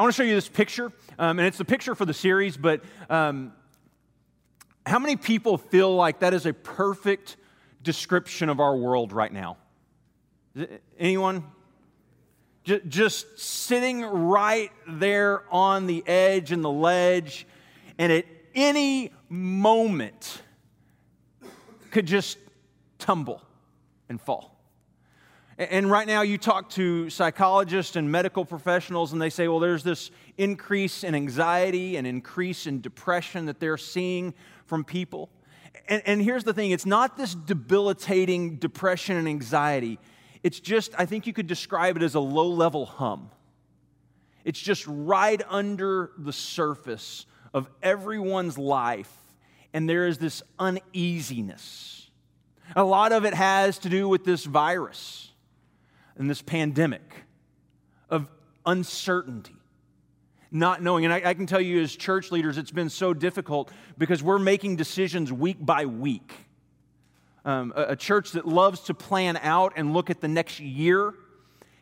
I want to show you this picture, um, and it's the picture for the series, but um, how many people feel like that is a perfect description of our world right now? Anyone? Just sitting right there on the edge and the ledge, and at any moment could just tumble and fall. And right now, you talk to psychologists and medical professionals, and they say, well, there's this increase in anxiety and increase in depression that they're seeing from people. And, and here's the thing it's not this debilitating depression and anxiety, it's just, I think you could describe it as a low level hum. It's just right under the surface of everyone's life, and there is this uneasiness. A lot of it has to do with this virus in this pandemic of uncertainty, not knowing. And I, I, can tell you, as church leaders, it's been so difficult because we're making decisions week by week. Um, a, a church that loves to plan out and look at the next year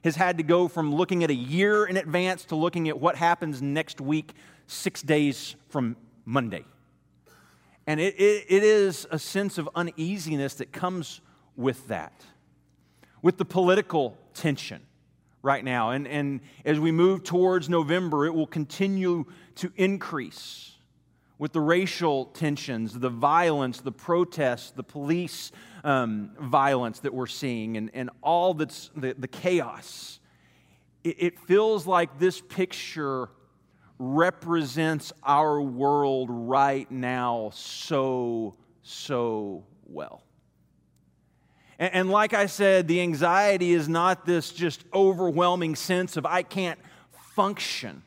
has had to go from looking at a year in advance to looking at what happens next week, six days from Monday. And it, it, it is a sense of uneasiness that comes with that with the political tension right now. And, and as we move towards November, it will continue to increase with the racial tensions, the violence, the protests, the police um, violence that we're seeing, and, and all that's the, the chaos. It, it feels like this picture represents our world right now so, so well. And, and like I said, the anxiety is not this just overwhelming sense of I can't function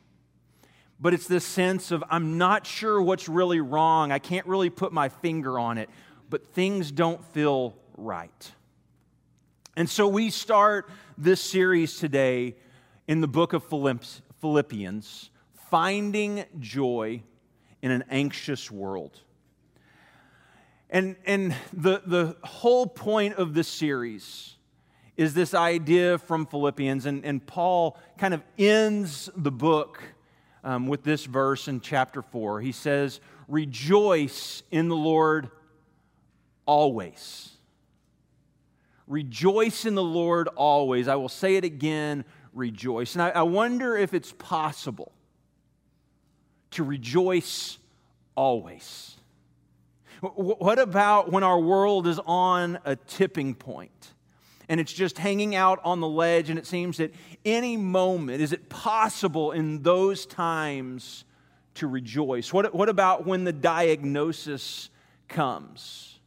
but it's this sense of I'm not sure what's really wrong. I can't really put my finger on it, but things don't feel right. And so we start this series today in the book of Philippians, finding joy in an anxious world. And, and the, the whole point of this series is this idea from Philippians, and, and Paul kind of ends the book um, with this verse in chapter 4. He says, Rejoice in the Lord always. Rejoice in the Lord always. I will say it again rejoice. And I, I wonder if it's possible to rejoice always. What about when our world is on a tipping point and it's just hanging out on the ledge and it seems that any moment, is it possible in those times to rejoice? What, what about when the diagnosis comes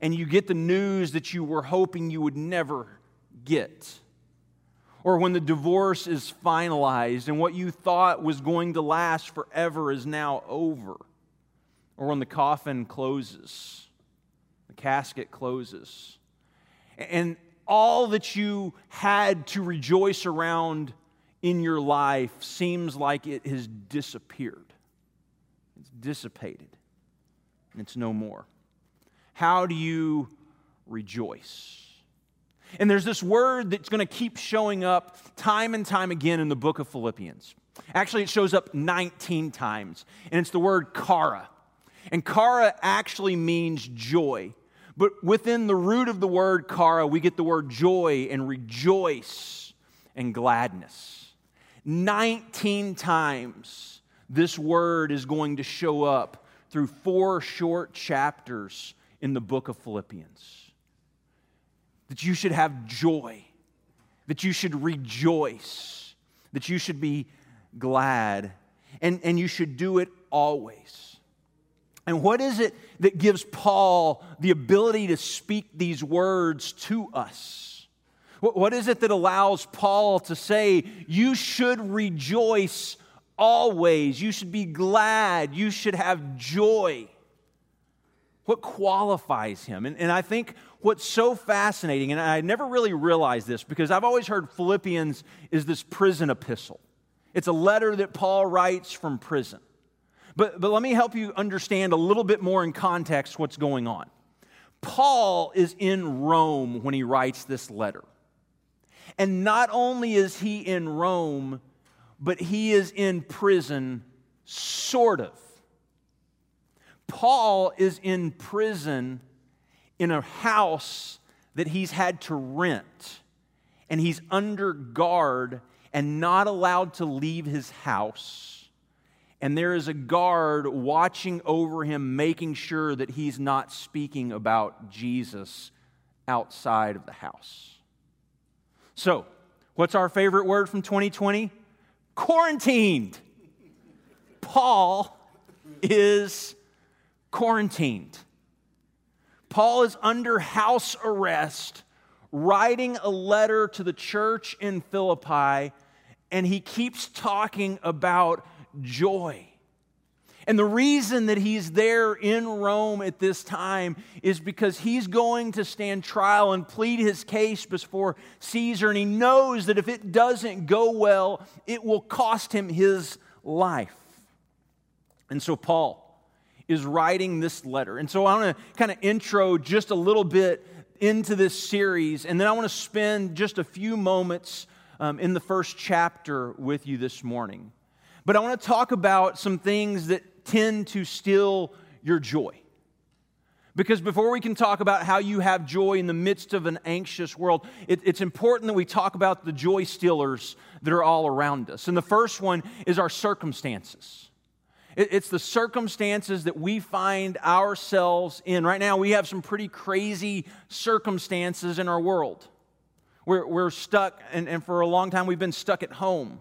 and you get the news that you were hoping you would never get? Or when the divorce is finalized and what you thought was going to last forever is now over? Or when the coffin closes, the casket closes. And all that you had to rejoice around in your life seems like it has disappeared. It's dissipated, and it's no more. How do you rejoice? And there's this word that's going to keep showing up time and time again in the book of Philippians. Actually, it shows up 19 times, and it's the word chara. And chara actually means joy. But within the root of the word chara, we get the word joy and rejoice and gladness. 19 times this word is going to show up through four short chapters in the book of Philippians. That you should have joy, that you should rejoice, that you should be glad, and, and you should do it always. And what is it that gives Paul the ability to speak these words to us? What is it that allows Paul to say, You should rejoice always? You should be glad. You should have joy. What qualifies him? And, and I think what's so fascinating, and I never really realized this because I've always heard Philippians is this prison epistle. It's a letter that Paul writes from prison. But, but let me help you understand a little bit more in context what's going on. Paul is in Rome when he writes this letter. And not only is he in Rome, but he is in prison, sort of. Paul is in prison in a house that he's had to rent, and he's under guard and not allowed to leave his house. And there is a guard watching over him, making sure that he's not speaking about Jesus outside of the house. So, what's our favorite word from 2020? Quarantined. Paul is quarantined. Paul is under house arrest, writing a letter to the church in Philippi, and he keeps talking about joy. And the reason that he's there in Rome at this time is because he's going to stand trial and plead his case before Caesar. And he knows that if it doesn't go well, it will cost him his life. And so Paul is writing this letter. And so I want to kind of intro just a little bit into this series. And then I want to spend just a few moments um, in the first chapter with you this morning. But I want to talk about some things that tend to steal your joy. Because before we can talk about how you have joy in the midst of an anxious world, it, it's important that we talk about the joy stealers that are all around us. And the first one is our circumstances. It, it's the circumstances that we find ourselves in. Right now, we have some pretty crazy circumstances in our world. We're, we're stuck, and, and for a long time, we've been stuck at home.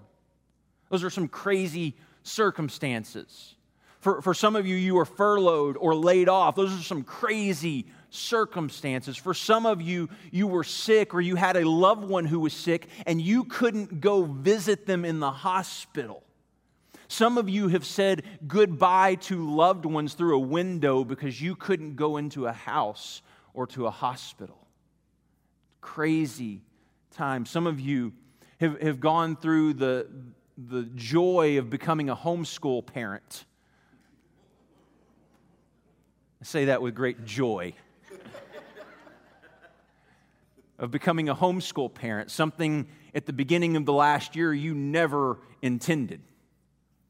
Those are some crazy circumstances. For, for some of you, you were furloughed or laid off. Those are some crazy circumstances. For some of you, you were sick or you had a loved one who was sick and you couldn't go visit them in the hospital. Some of you have said goodbye to loved ones through a window because you couldn't go into a house or to a hospital. Crazy time. Some of you have, have gone through the, the joy of becoming a homeschool parent. I say that with great joy. of becoming a homeschool parent, something at the beginning of the last year you never intended.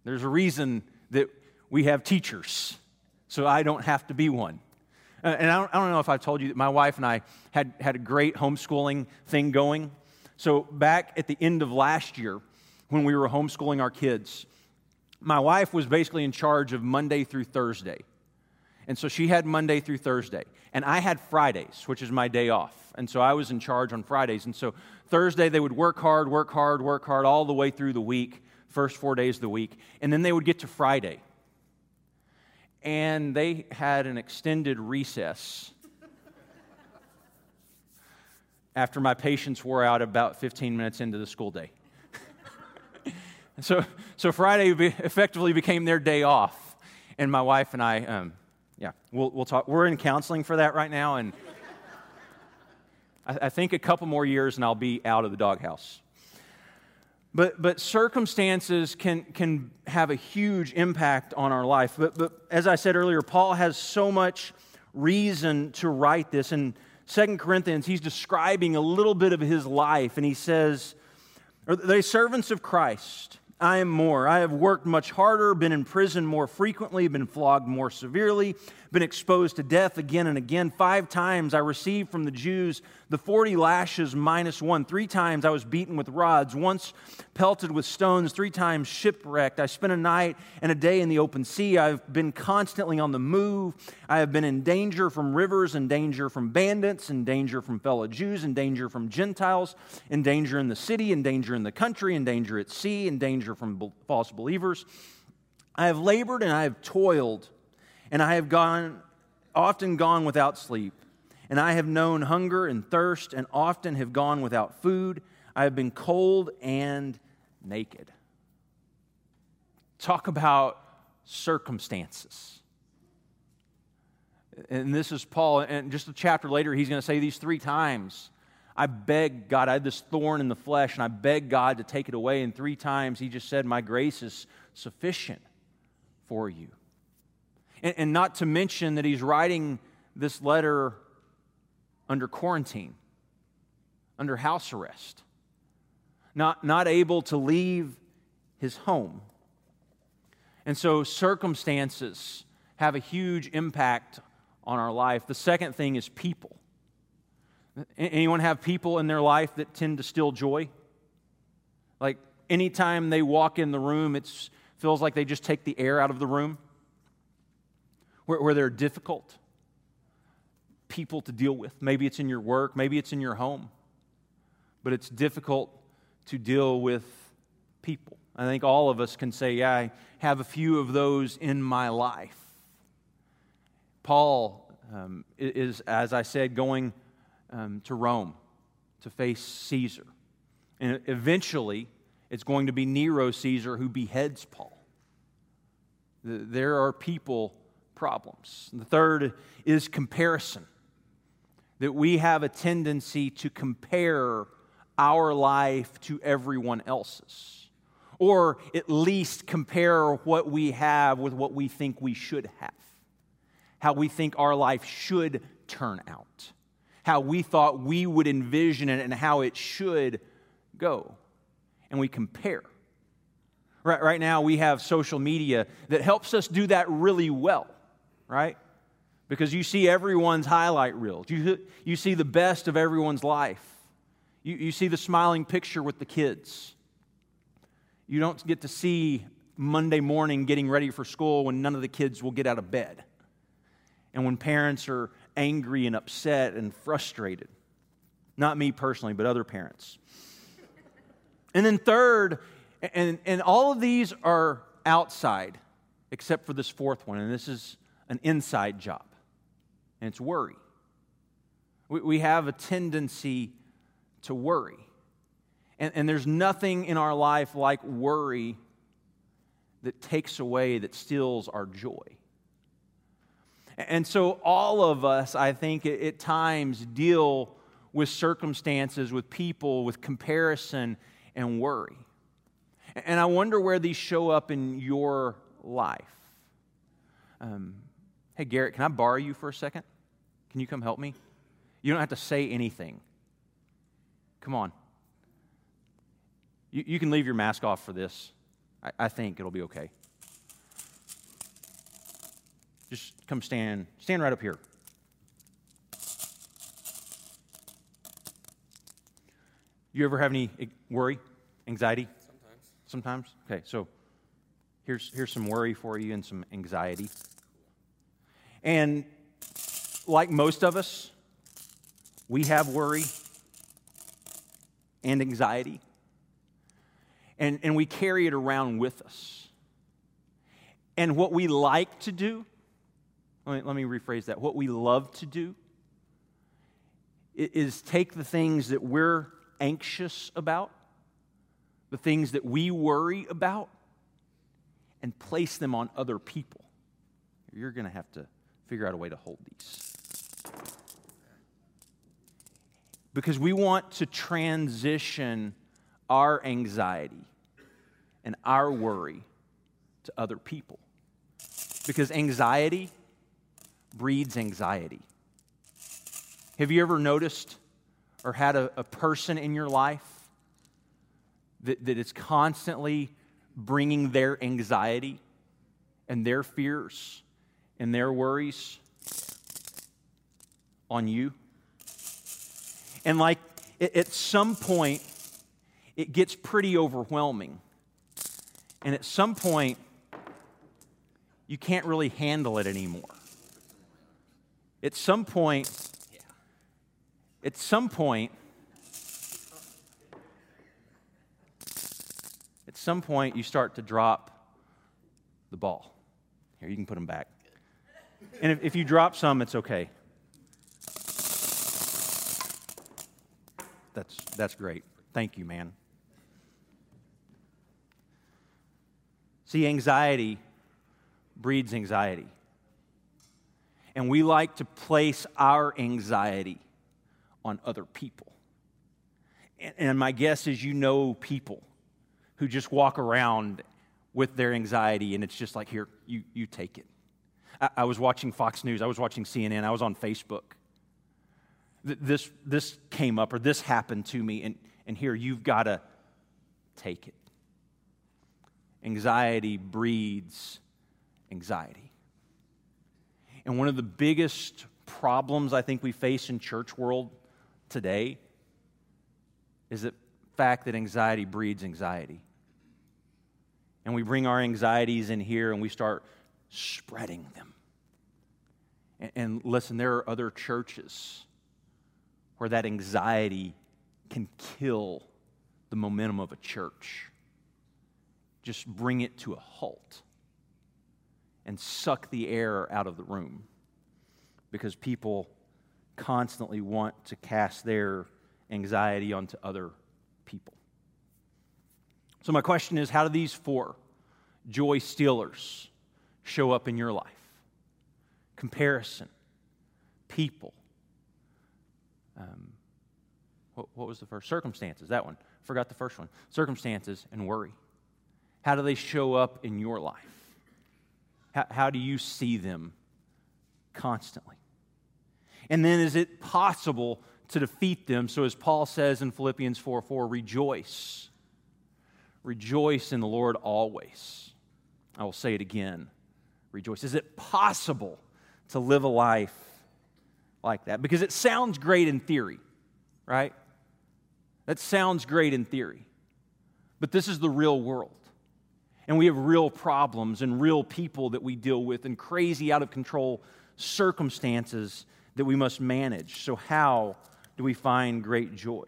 There's a reason that we have teachers, so I don't have to be one. Uh, and I don't, I don't know if I've told you that my wife and I had, had a great homeschooling thing going. So, back at the end of last year, when we were homeschooling our kids, my wife was basically in charge of Monday through Thursday. And so she had Monday through Thursday. And I had Fridays, which is my day off. And so I was in charge on Fridays. And so Thursday, they would work hard, work hard, work hard all the way through the week, first four days of the week. And then they would get to Friday. And they had an extended recess after my patience wore out about 15 minutes into the school day. So, so Friday effectively became their day off. And my wife and I, um, yeah, we'll, we'll talk. We're in counseling for that right now. And I, I think a couple more years and I'll be out of the doghouse. But, but circumstances can, can have a huge impact on our life. But, but as I said earlier, Paul has so much reason to write this. In 2 Corinthians, he's describing a little bit of his life, and he says, Are they servants of Christ? I am more. I have worked much harder, been in prison more frequently, been flogged more severely, been exposed to death again and again. Five times I received from the Jews the 40 lashes minus one. Three times I was beaten with rods, once pelted with stones, three times shipwrecked. I spent a night and a day in the open sea. I've been constantly on the move. I have been in danger from rivers, in danger from bandits, in danger from fellow Jews, in danger from Gentiles, in danger in the city, in danger in the country, in danger at sea, in danger from false believers. I have labored and I have toiled and I have gone, often gone without sleep. And I have known hunger and thirst, and often have gone without food. I have been cold and naked. Talk about circumstances. And this is Paul, and just a chapter later, he's going to say these three times. I begged God, I had this thorn in the flesh, and I begged God to take it away. And three times he just said, My grace is sufficient for you. And, and not to mention that he's writing this letter under quarantine, under house arrest, not, not able to leave his home. And so circumstances have a huge impact on our life. The second thing is people. Anyone have people in their life that tend to steal joy? Like anytime they walk in the room, it feels like they just take the air out of the room, where, where they're difficult people to deal with. Maybe it's in your work, maybe it's in your home, but it's difficult to deal with people. I think all of us can say, Yeah, I have a few of those in my life. Paul um, is, as I said, going um, to Rome to face Caesar. And eventually, it's going to be Nero Caesar who beheads Paul. There are people problems. And the third is comparison. That we have a tendency to compare our life to everyone else's, or at least compare what we have with what we think we should have, how we think our life should turn out, how we thought we would envision it, and how it should go. And we compare. Right, right now, we have social media that helps us do that really well, right? Because you see everyone's highlight reels, you, you see the best of everyone's life. You, you see the smiling picture with the kids. You don't get to see Monday morning getting ready for school when none of the kids will get out of bed. And when parents are angry and upset and frustrated. Not me personally, but other parents. And then, third, and, and all of these are outside, except for this fourth one, and this is an inside job, and it's worry. We, we have a tendency to worry. And, and there's nothing in our life like worry that takes away, that steals our joy. And so, all of us, I think, at times deal with circumstances, with people, with comparison and worry. And I wonder where these show up in your life. Um, hey, Garrett, can I borrow you for a second? Can you come help me? You don't have to say anything. Come on. You, you can leave your mask off for this. I, I think it'll be okay. Just come stand, stand right up here. You ever have any worry, anxiety? Sometimes. Sometimes? Okay, so here's, here's some worry for you and some anxiety. And like most of us, we have worry and anxiety. And, and we carry it around with us. And what we like to do, let me, let me rephrase that. What we love to do is take the things that we're anxious about, the things that we worry about, and place them on other people. You're going to have to figure out a way to hold these. Because we want to transition our anxiety and our worry to other people. Because anxiety breeds anxiety. Have you ever noticed or had a, a person in your life that, that is constantly bringing their anxiety and their fears and their worries on you? And like at some point, it gets pretty overwhelming. And at some point, you can't really handle it anymore. At some point, at some point, at some point, you start to drop the ball. Here, you can put them back. And if, if you drop some, it's okay. That's, that's great. Thank you, man. See, anxiety breeds anxiety. And we like to place our anxiety on other people. And my guess is you know people who just walk around with their anxiety and it's just like, here, you, you take it. I, was watching Fox News, I was watching CNN, I was on Facebook. This, this came up or this happened to me, and, and here, you've got to take it. anxiety breeds anxiety. And one of the biggest problems I think we face in church world today is the fact that anxiety breeds anxiety. And we bring our anxieties in here and we start spreading them. And, and listen, there are other churches where that anxiety can kill the momentum of a church. Just bring it to a halt and suck the air out of the room because people constantly want to cast their anxiety onto other people. So, my question is how do these four joy stealers show up in your life? Comparison, people. Um, what, what was the first? Circumstances, that one. Forgot the first one. Circumstances and worry. How do they show up in your life? How, how do you see them constantly? And then is it possible to defeat them? So, as Paul says in Philippians 4 4, rejoice. Rejoice in the Lord always. I will say it again rejoice. Is it possible to live a life like that? Because it sounds great in theory, right? That sounds great in theory. But this is the real world. And we have real problems and real people that we deal with and crazy, out of control circumstances that we must manage. So, how do we find great joy?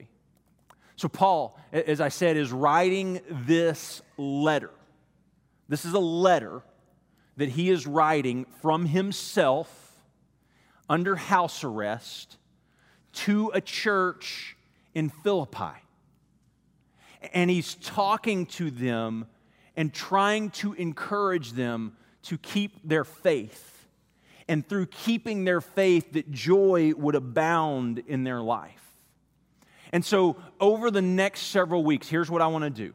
So, Paul, as I said, is writing this letter. This is a letter that he is writing from himself under house arrest to a church in Philippi. And he's talking to them and trying to encourage them to keep their faith. And through keeping their faith, that joy would abound in their life. And so, over the next several weeks, here's what I want to do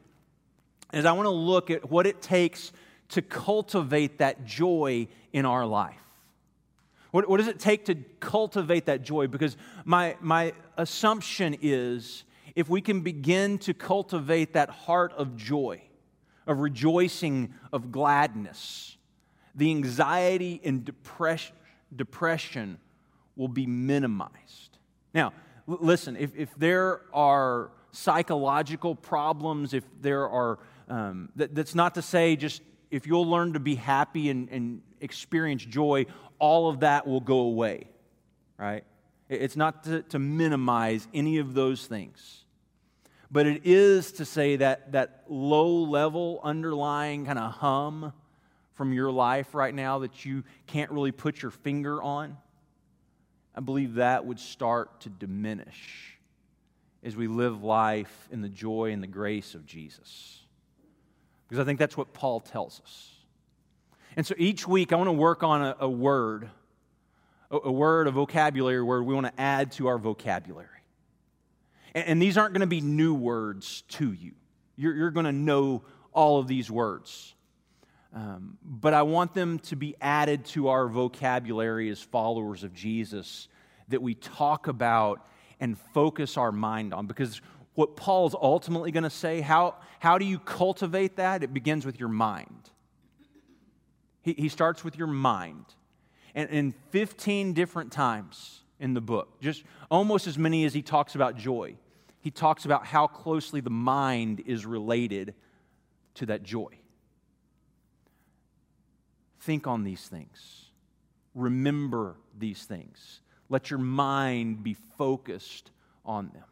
is I want to look at what it takes to cultivate that joy in our life. What, what does it take to cultivate that joy? Because my, my assumption is if we can begin to cultivate that heart of joy, of rejoicing, of gladness, the anxiety and depression, depression will be minimized. Now, l- listen, if, if there are psychological problems, if there are, um, that, that's not to say just if you'll learn to be happy and, and experience joy, all of that will go away, right? It's not to, to minimize any of those things. But it is to say that that low level underlying kind of hum from your life right now that you can't really put your finger on, I believe that would start to diminish as we live life in the joy and the grace of Jesus. Because I think that's what Paul tells us. And so each week, I want to work on a, a word, a, a, word, a vocabulary word we want to add to our vocabulary. And, and these aren't going to be new words to you, you're, you're going to know all of these words. Um, but I want them to be added to our vocabulary as followers of Jesus that we talk about and focus our mind on. Because what Paul's ultimately going to say, how, how do you cultivate that? It begins with your mind. He, he starts with your mind. And in 15 different times in the book, just almost as many as he talks about joy, he talks about how closely the mind is related to that joy. Think on these things. Remember these things. Let your mind be focused on them.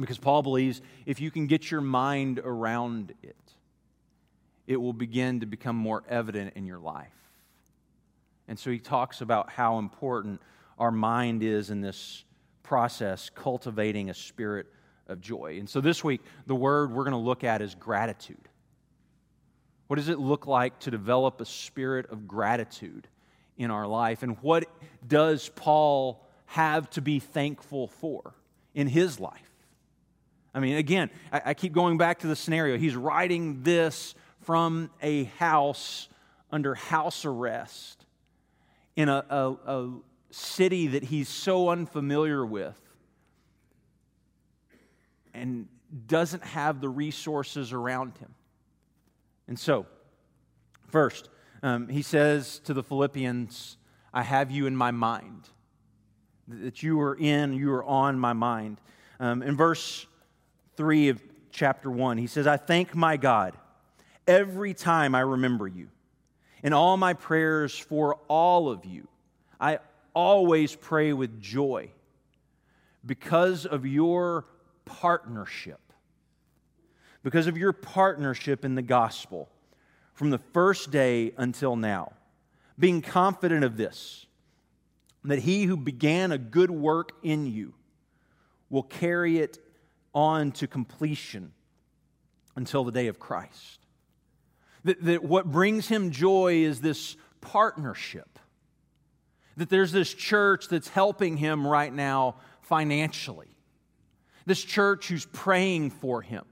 Because Paul believes if you can get your mind around it, it will begin to become more evident in your life. And so he talks about how important our mind is in this process, cultivating a spirit of joy. And so this week, the word we're going to look at is gratitude. What does it look like to develop a spirit of gratitude in our life? And what does Paul have to be thankful for in his life? I mean, again, I, I keep going back to the scenario. He's writing this from a house under house arrest in a, a, a city that he's so unfamiliar with and doesn't have the resources around him. And so, first, um, he says to the Philippians, I have you in my mind. That you are in, you are on my mind. Um, in verse 3 of chapter 1, he says, I thank my God every time I remember you. In all my prayers for all of you, I always pray with joy because of your partnership. Because of your partnership in the gospel from the first day until now. Being confident of this, that he who began a good work in you will carry it on to completion until the day of Christ. That, that what brings him joy is this partnership. That there's this church that's helping him right now financially. This church who's praying for him.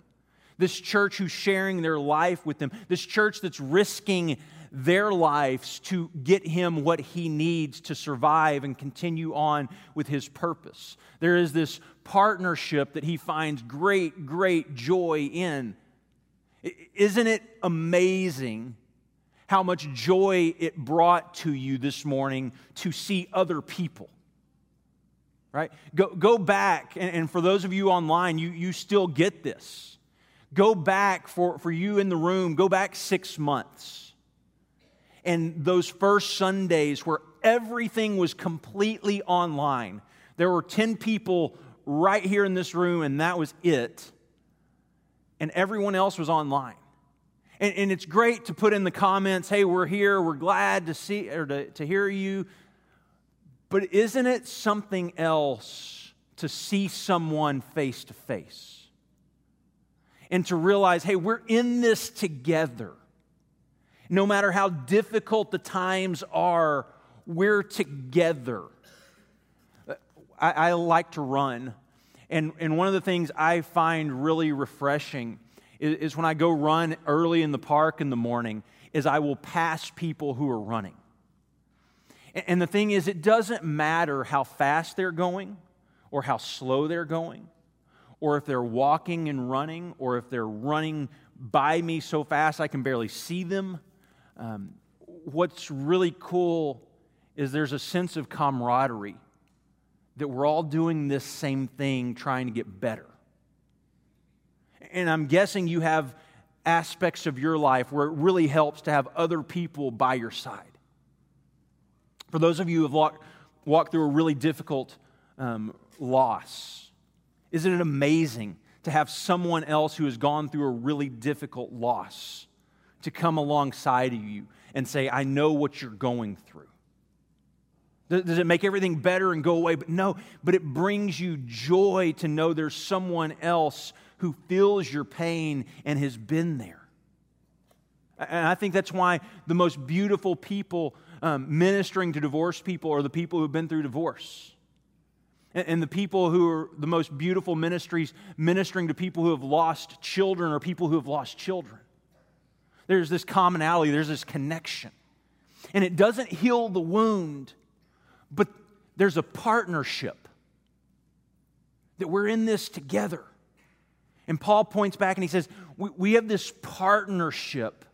This church who's sharing their life with him. This church that's risking their lives to get him what he needs to survive and continue on with his purpose. There is this partnership that he finds great, great joy in. Isn't it amazing how much joy it brought to you this morning to see other people? Right? Go, go back, and, and for those of you online, you, you still get this. Go back for, for you in the room, go back six months. And those first Sundays where everything was completely online, there were 10 people right here in this room, and that was it and everyone else was online. And, and, it's great to put in the comments, hey, we're here, we're glad to see or to, to hear you. But isn't it something else to see someone face to face? And to realize, hey, we're in this together. No matter how difficult the times are, we're together. I, I like to run. And, and one of the things I find really refreshing is, is when I go run early in the park in the morning, is I will pass people who are running. And, and the thing is, it doesn't matter how fast they're going or how slow they're going or if they're walking and running, or if they're running by me so fast I can barely see them. Um, what's really cool is there's a sense of camaraderie that we're all doing this same thing, trying to get better. And I'm guessing you have aspects of your life where it really helps to have other people by your side. For those of you who have walked, walked through a really difficult um, loss, isn't it amazing to have someone else who has gone through a really difficult loss to come alongside of you and say, I know what you're going through? Does it make everything better and go away? But no, but it brings you joy to know there's someone else who feels your pain and has been there. And I think that's why the most beautiful people um, ministering to divorced people are the people who've been through divorce. And, and the people who are the most beautiful ministries ministering to people who have lost children or people who have lost children. There's this commonality, there's this connection. And it doesn't heal the wound, but there's a partnership that we're in this together. And Paul points back and he says, We, we have this partnership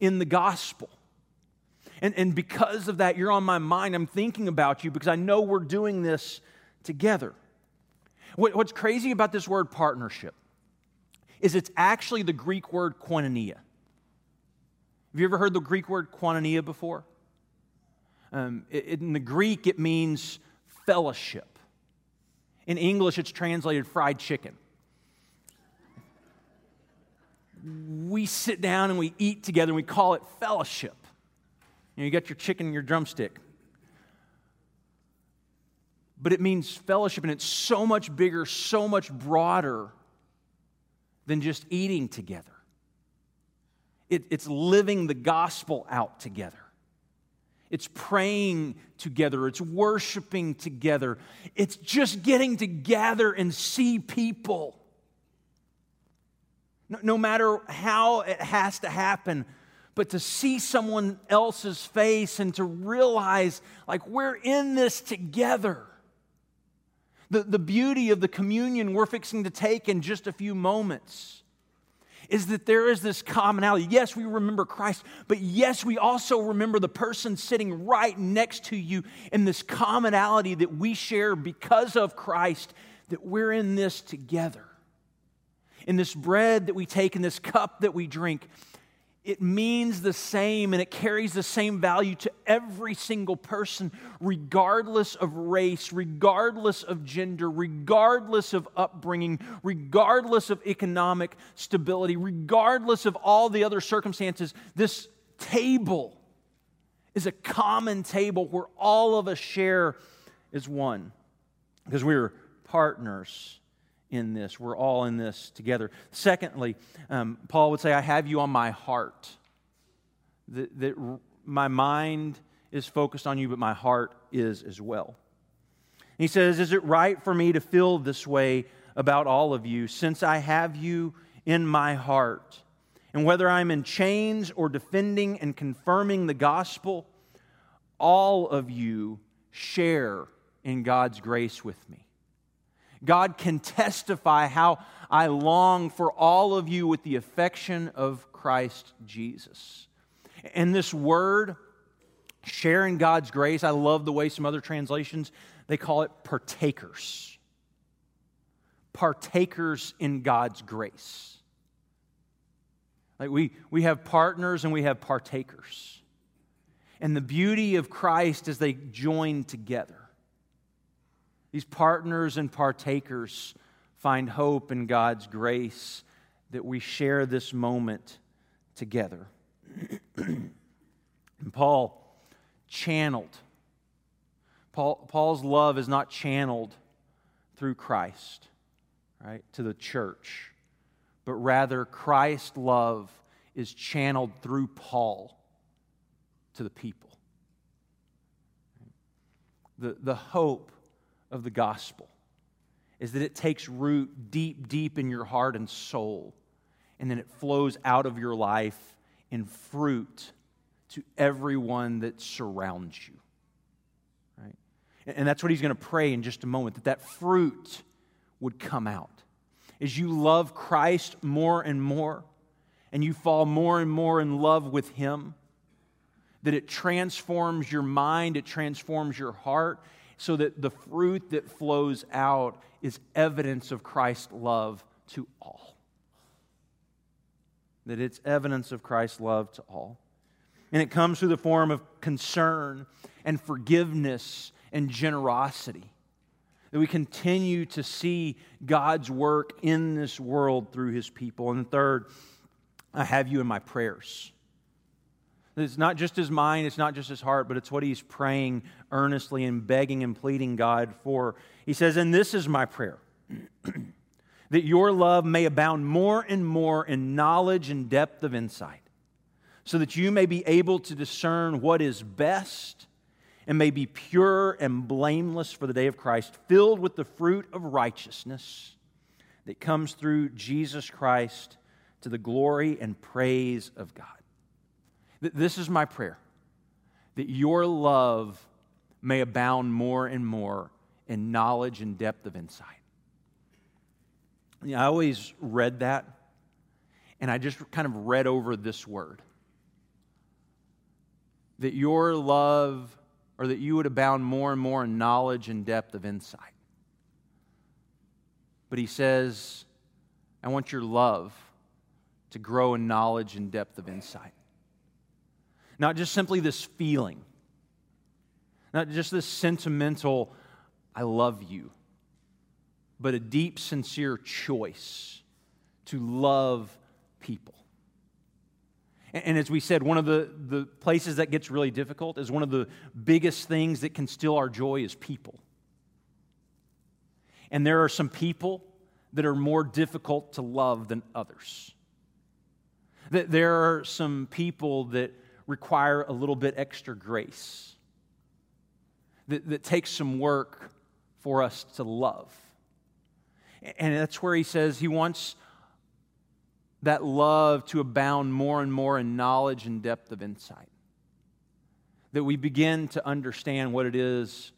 in the gospel. And, and because of that, you're on my mind. I'm thinking about you because I know we're doing this together. What, what's crazy about this word partnership is it's actually the Greek word koinonia. Have you ever heard the Greek word koinonia before? Um, in the Greek, it means fellowship. In English, it's translated fried chicken. We sit down and we eat together and we call it fellowship. You, know, you got your chicken and your drumstick. But it means fellowship, and it's so much bigger, so much broader than just eating together. It, it's living the gospel out together. It's praying together. It's worshiping together. It's just getting to gather and see people. No, no, matter how it has to happen, but to see someone else's face and to realize, like, we're in this together. The, the beauty of the communion we're fixing to take in just a few moments is that there is this commonality. Yes, we remember Christ, but yes, we also remember the person sitting right next to you in this commonality that we share because of Christ, that we're in this together. In this bread that we take, in this cup that we drink, it means the same and it carries the same value to every single person, regardless of race, regardless of gender, regardless of upbringing, regardless of economic stability, regardless of all the other circumstances. This table is a common table where all of us share as one because we're partners in this. We're all in this together. Secondly, um, Paul would say, I have you on my heart. That, that my mind is focused on you, but my heart is as well. He says, Is it right for me to feel this way about all of you, since I have you in my heart? And whether I'm in chains or defending and confirming the gospel, all of you share in God's grace with me. God can testify how I long for all of you with the affection of Christ Jesus. And this word, sharing God's grace, I love the way some other translations they call it partakers. Partakers in God's grace. Like we, we have partners and we have partakers. And the beauty of Christ is they join together. These partners and partakers find hope in God's grace that we share this moment together. and Paul channeled. Paul, Paul's love is not channeled through Christ, right, to the church, but rather Christ's love is channeled through Paul to the people. The, the hope of the gospel is that it takes root deep, deep in your heart and soul, and then it flows out of your life in fruit to everyone that surrounds you. Right? And that's what he's going to pray in just a moment that that fruit would come out. As you love Christ more and more, and you fall more and more in love with him, that it transforms your mind, it transforms your heart, so that the fruit that flows out is evidence of Christ's love to all. That it's evidence of Christ's love to all. And it comes through the form of concern and forgiveness and generosity. That we continue to see God's work in this world through his people. And third, I have you in my prayers. It's not just his mind, it's not just his heart, but it's what he's praying earnestly and begging and pleading God for. He says, And this is my prayer that your love may abound more and more in knowledge and depth of insight, so that you may be able to discern what is best and may be pure and blameless for the day of Christ, filled with the fruit of righteousness that comes through Jesus Christ to the glory and praise of God. This is my prayer that your love may abound more and more in knowledge and depth of insight. I always read that, and I just kind of read over this word that your love, or that you would abound more and more in knowledge and depth of insight. But he says, I want your love to grow in knowledge and depth of insight. Not just simply this feeling, not just this sentimental, I love you, but a deep, sincere choice to love people. And as we said, one of the, the places that gets really difficult is one of the biggest things that can steal our joy is people. And there are some people that are more difficult to love than others. That there are some people that require a little bit extra grace, that, that takes some work for us to love. And that's where he says he wants that love to abound more and more in knowledge and depth of insight. That we begin to understand what it is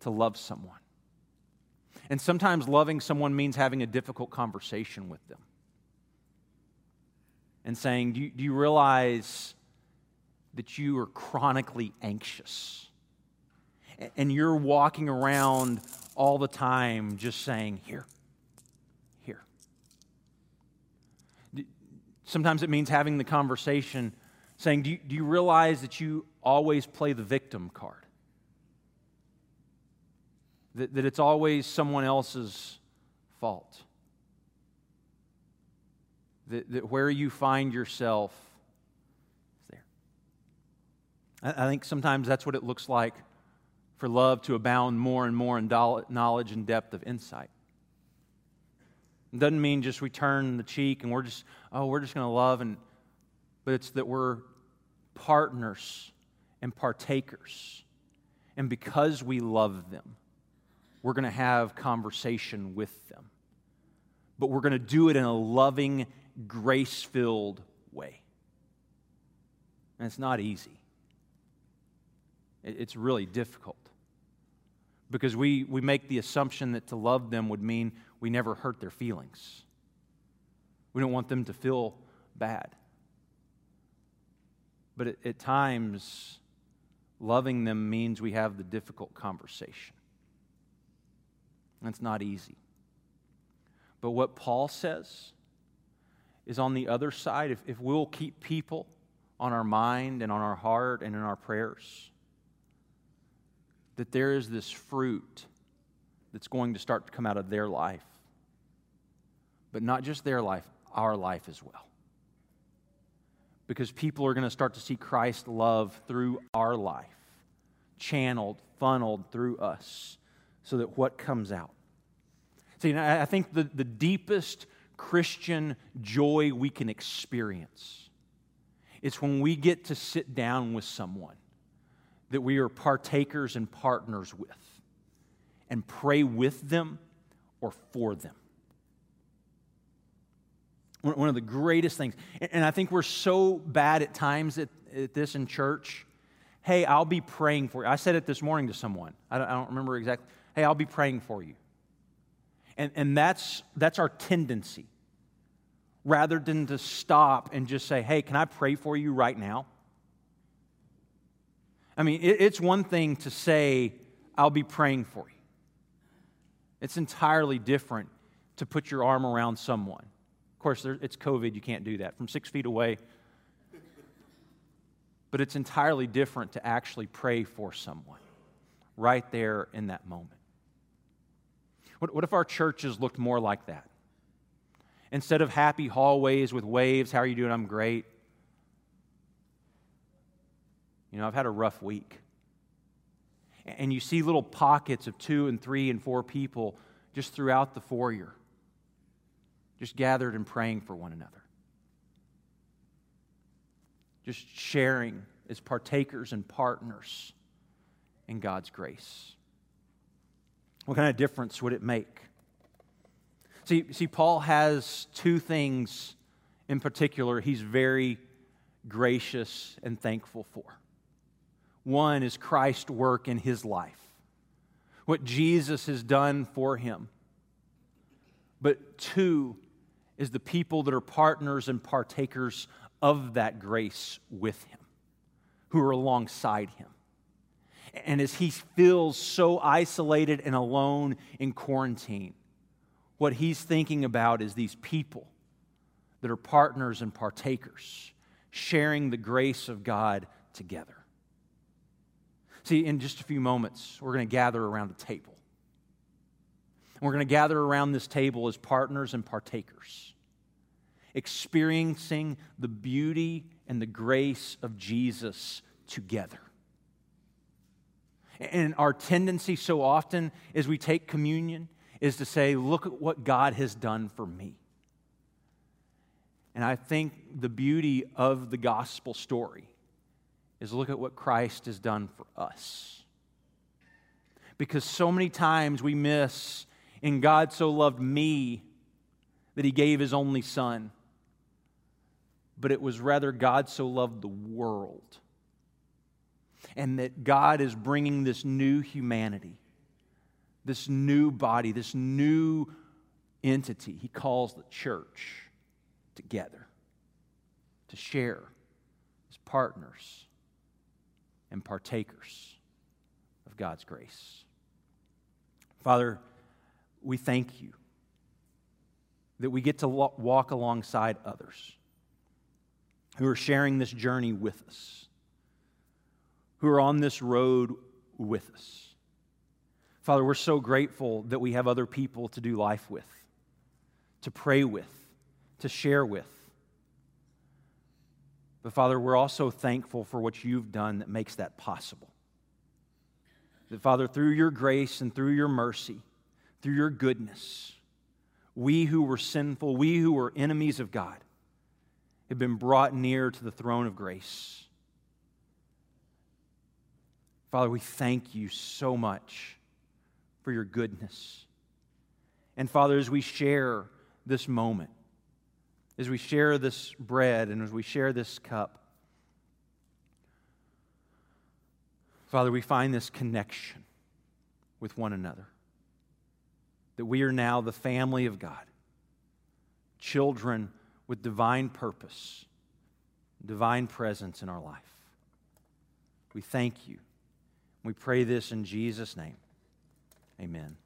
to love someone. And sometimes loving someone means having a difficult conversation with them. and saying, Do you, do you realize that you are chronically anxious? And you're walking around all the time just saying, Here, here. Sometimes it means having the conversation saying, Do you, do you realize that you always play the victim card? That, that it's always someone else's fault. That, that where you find yourself is there. I, think sometimes that's what it looks like for love to abound more and more in knowledge and depth of insight. It doesn't mean just we turn the cheek and we're just, oh, we're just going to love, and, but it's that we're partners and partakers. And because we love them, we're going to have conversation with them. But we're going to do it in a loving, grace filled way. And it's not easy, it's really difficult. Because we, we make the assumption that to love them would mean we never hurt their feelings. We don't want them to feel bad. But at, at times, loving them means we have the difficult conversation. That's not easy. But what Paul says is on the other side, if, if we'll keep people on our mind and on our heart and in our prayers, that there is this fruit that's going to start to come out of their life. But not just their life, our life as well. Because people are going to start to see Christ's love through our life, channeled, funneled through us, so that what comes out. See, I think the, the deepest Christian joy we can experience is when we get to sit down with someone that we are partakers and partners with and pray with them or for them. One of the greatest things, and I think we're so bad at times at, at this in church. Hey, I'll be praying for you. I said it this morning to someone. I don't, I don't remember exactly. Hey, I'll be praying for you. And, and that's, that's our tendency. Rather than to stop and just say, hey, can I pray for you right now? I mean, it, it's one thing to say, I'll be praying for you. It's entirely different to put your arm around someone. Of course, there, it's COVID, you can't do that from six feet away. But it's entirely different to actually pray for someone right there in that moment. What, what if our churches looked more like that? Instead of happy hallways with waves, how are you doing? I'm great. You know, I've had a rough week. And you see little pockets of two and three and four people just throughout the foyer, just gathered and praying for one another. Just sharing as partakers and partners in God's grace. What kind of difference would it make? See, see, Paul has two things in particular he's very gracious and thankful for. One is Christ's work in his life, what Jesus has done for him. But two is the people that are partners and partakers of that grace with him, who are alongside him. And as he feels so isolated and alone in quarantine, what he's thinking about is these people that are partners and partakers, sharing the grace of God together. See, in just a few moments, we're going to gather around the table. we're going to gather around this table as partners and partakers, experiencing the beauty and the grace of Jesus together. And our tendency so often as we take communion is to say, Look at what God has done for me. And I think the beauty of the gospel story is look at what Christ has done for us. Because so many times we miss, and God so loved me that he gave his only son. But it was rather God so loved the world and that God is bringing this new humanity, this new body, this new entity he calls the church together. to share as partners and partakers of God's grace. Father, we thank you that we get to walk alongside others who are sharing this journey with us, who are on this road with us. Father, we're so grateful that we have other people to do life with, to pray with, to share with. But Father, we're also thankful for what you've done that makes that possible. That, Father, through your grace and through your mercy, through your goodness, we who were sinful, we who were enemies of God, have been brought near to the throne of grace. Father, we thank you so much for your goodness. And Father, as we share this moment, as we share this bread and as we share this cup, Father, we find this connection with one another. That we are now the family of God, children with divine purpose, divine presence in our life. We thank you. We pray this in Jesus' name. Amen.